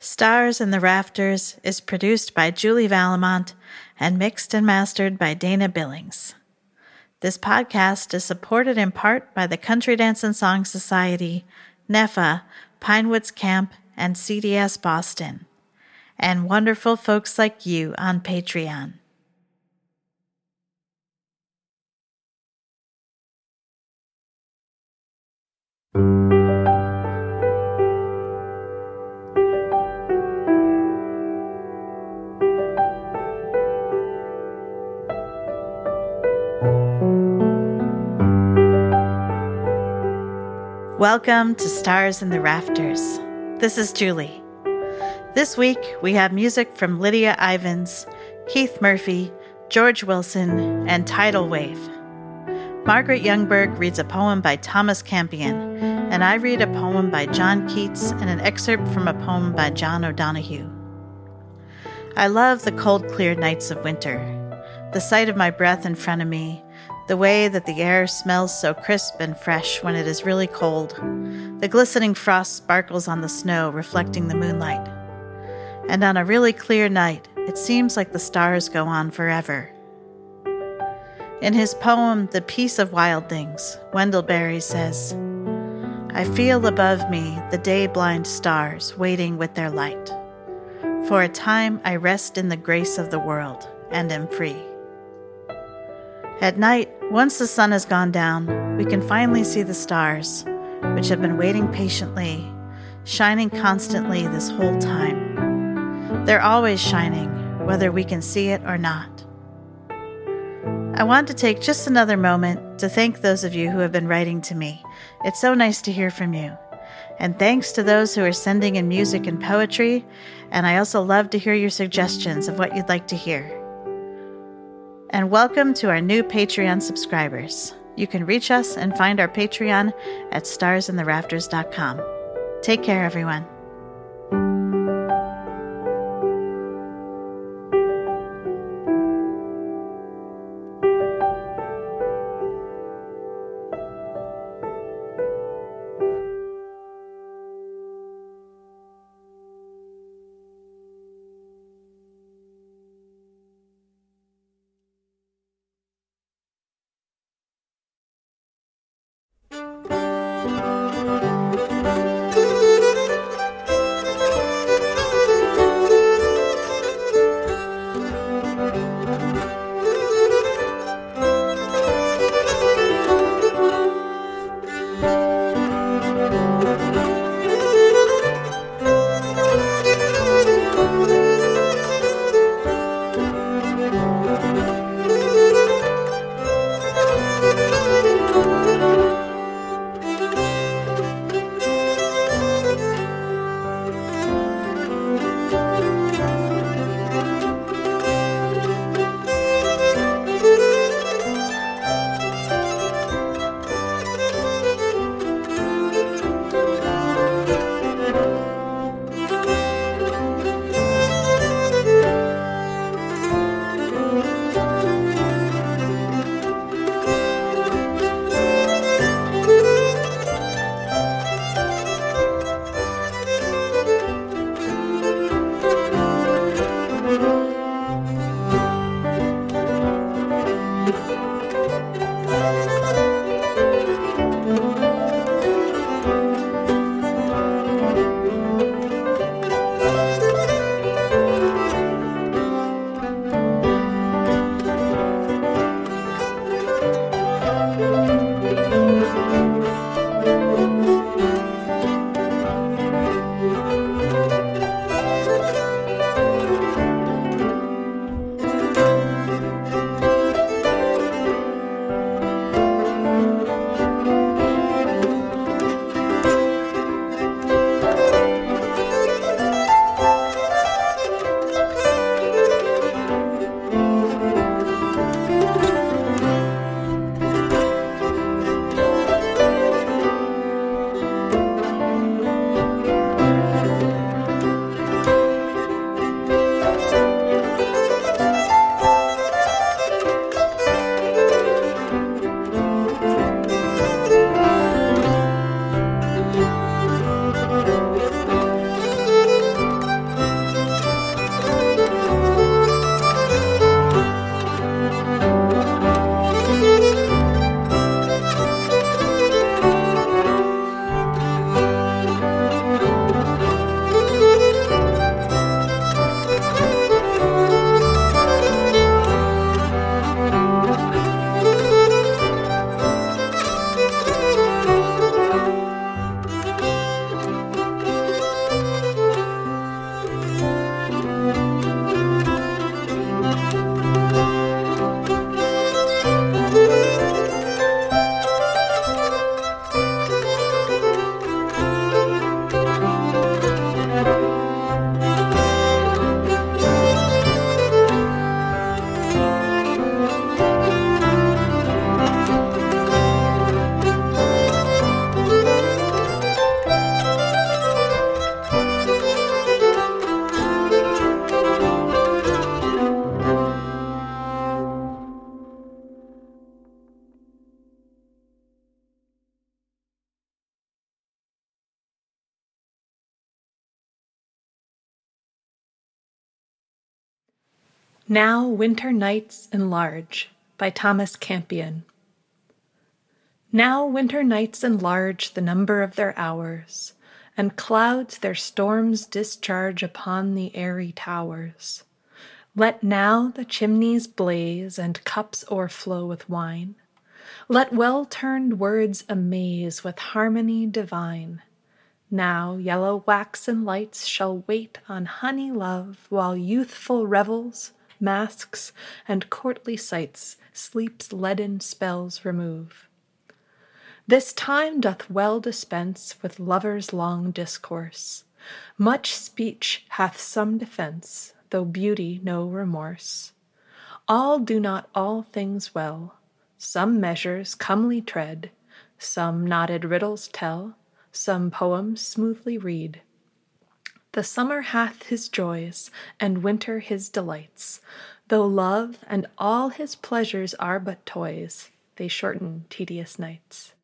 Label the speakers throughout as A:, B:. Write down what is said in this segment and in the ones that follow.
A: Stars in the Rafters is produced by Julie Vallimont and mixed and mastered by Dana Billings. This podcast is supported in part by the Country Dance and Song Society, NEFA, Pinewoods Camp, and CDS Boston, and wonderful folks like you on Patreon. Welcome to Stars in the Rafters. This is Julie. This week we have music from Lydia Ievins, Keith Murphy, George Wilson, and Tidal Wave. Margaret Youngberg reads a poem by Thomas Campion, and I read a poem by John Keats and an excerpt from a poem by John O'Donohue. I love the cold, clear nights of winter, the sight of my breath in front of me, the way that the air smells so crisp and fresh when it is really cold. The glistening frost sparkles on the snow, reflecting the moonlight. And on a really clear night, it seems like the stars go on forever. In his poem, The Peace of Wild Things, Wendell Berry says, I feel above me the day blind stars waiting with their light. For a time I rest in the grace of the world and am free. At night, once the sun has gone down, we can finally see the stars, which have been waiting patiently, shining constantly this whole time. They're always shining, whether we can see it or not. I want to take just another moment to thank those of you who have been writing to me. It's so nice to hear from you. And thanks to those who are sending in music and poetry, and I also love to hear your suggestions of what you'd like to hear and welcome to our new Patreon subscribers. You can reach us and find our Patreon at starsintherafters.com. Take care, everyone.
B: Now Winter Nights Enlarge by Thomas Campion. Now winter nights enlarge the number of their hours, and clouds their storms discharge upon the airy towers. Let now the chimneys blaze and cups o'erflow with wine. Let well turned words amaze with harmony divine. Now yellow waxen lights shall wait on honey love, while youthful revels masks, and courtly sights sleep's leaden spells remove. This time doth well dispense with lovers' long discourse. Much speech hath some defence, though beauty no remorse. All do not all things well, some measures comely tread, some knotted riddles tell, some poems smoothly read. The summer hath his joys, and winter his delights. Though love and all his pleasures are but toys, they shorten tedious nights.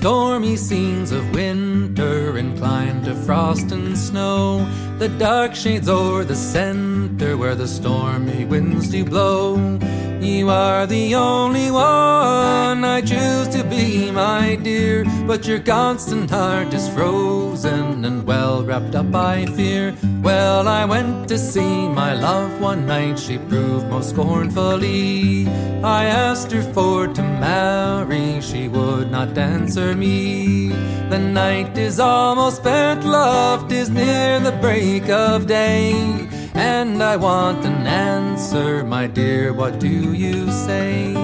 C: Stormy scenes of winter inclined to frost and snow. The dark shades o'er the center where the stormy winds do blow. You are the only one I choose to be, my dear. But your constant heart is frozen and well wrapped up by fear. Well, I went to see my love one night, she proved most scornfully. I asked her for to marry, she would not answer me. The night is almost spent, love is near the break of day. And I want an answer, my dear, what do you say?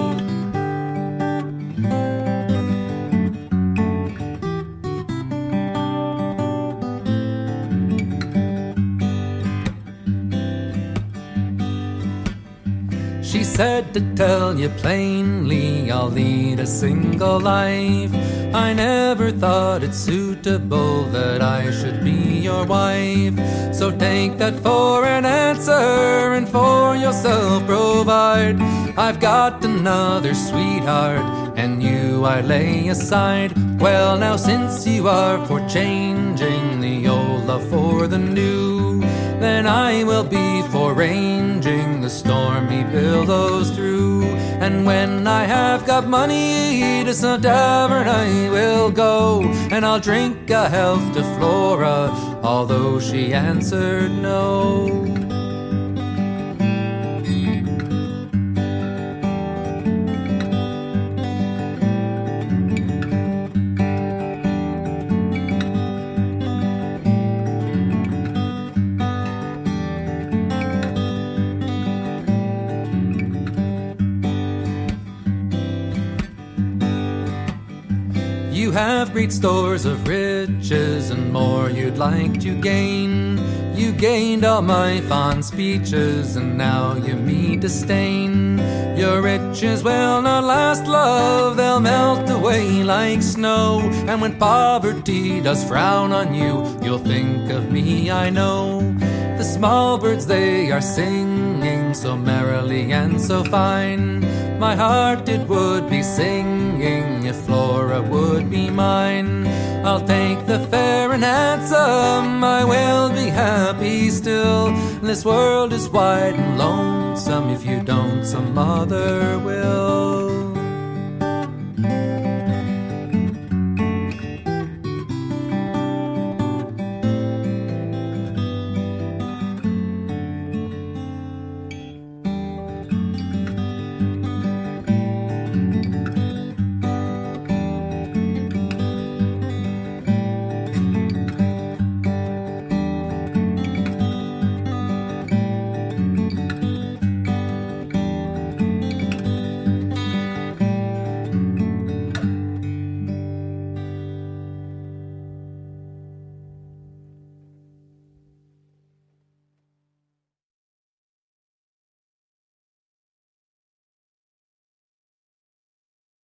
C: She said to tell you plainly, I'll lead a single life. I never thought it that I should be your wife. So take that for an answer and for yourself provide. I've got another sweetheart, and you I lay aside. Well, now since you are for changing the old love for the new, then I will be for ranging the stormy billows through. And when I have got money to some tavern I will go, and I'll drink a health to Flora, although she answered no. Great stores of riches and more you'd like to gain. You gained all my fond speeches, and now you me disdain. Your riches will not last, love, they'll melt away like snow. And when poverty does frown on you, you'll think of me, I know. The small birds, they are singing so merrily and so fine. My heart it would be singing if Flora would be mine. I'll take the fair and handsome, I will be happy still. This world is wide and lonesome, if you don't, some other will.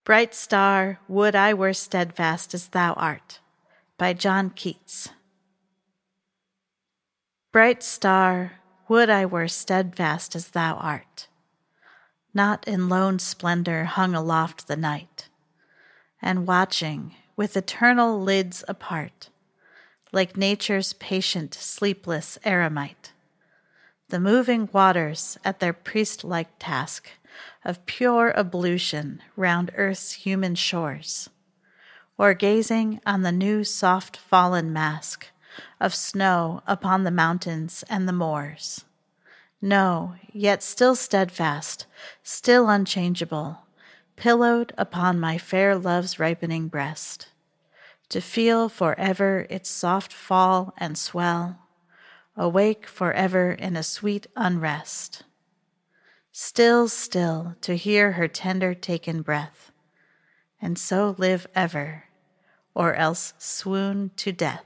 A: Bright Star, Would I Were Steadfast as Thou Art by John Keats. Bright star, would I were steadfast as thou art, not in lone splendor hung aloft the night, and watching with eternal lids apart, like nature's patient, sleepless eremite, the moving waters at their priest like task of pure ablution round earth's human shores, or gazing on the new soft fallen mask of snow upon the mountains and the moors. No, yet still steadfast, still unchangeable, pillowed upon my fair love's ripening breast, to feel forever its soft fall and swell, awake forever in a sweet unrest still, still to hear her tender taken breath, and so live ever, or else swoon to death.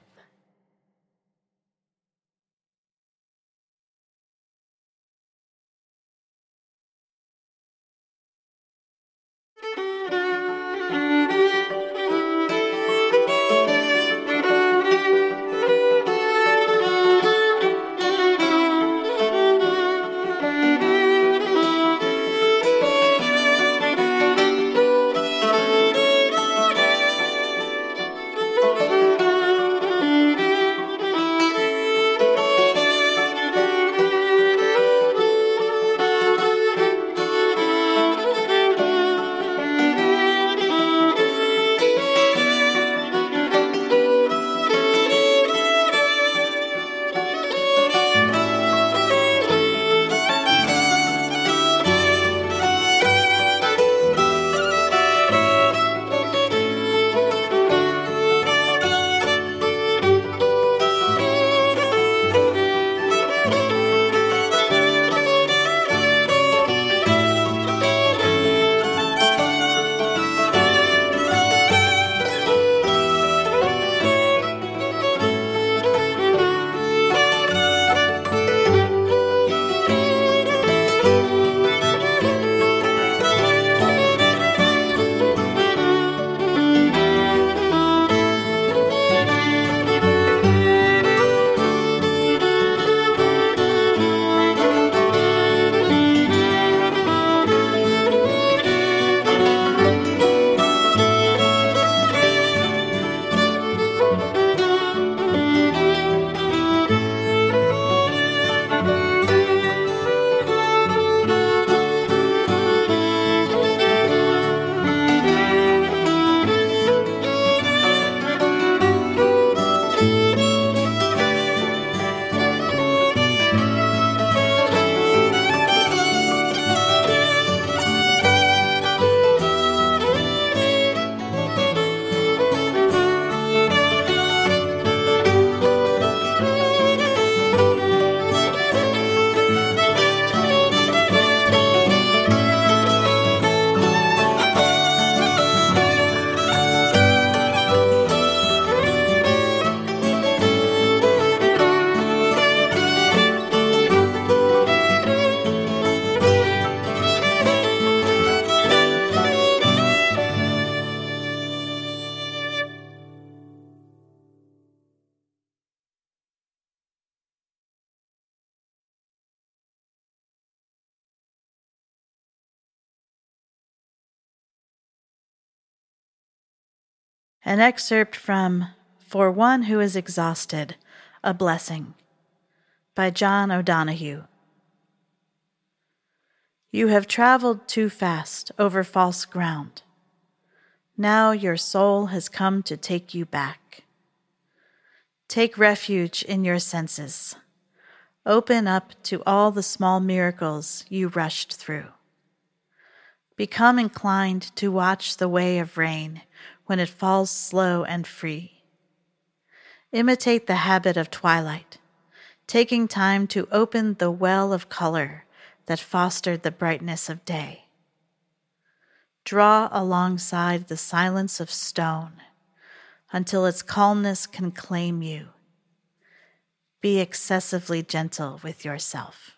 A: An excerpt from For One Who Is Exhausted, A Blessing by John O'Donohue. You have traveled too fast over false ground. Now your soul has come to take you back. Take refuge in your senses. Open up to all the small miracles you rushed through. Become inclined to watch the way of rain when it falls slow and free. Imitate the habit of twilight, taking time to open the well of color that fostered the brightness of day. Draw alongside the silence of stone until its calmness can claim you. Be excessively gentle with yourself.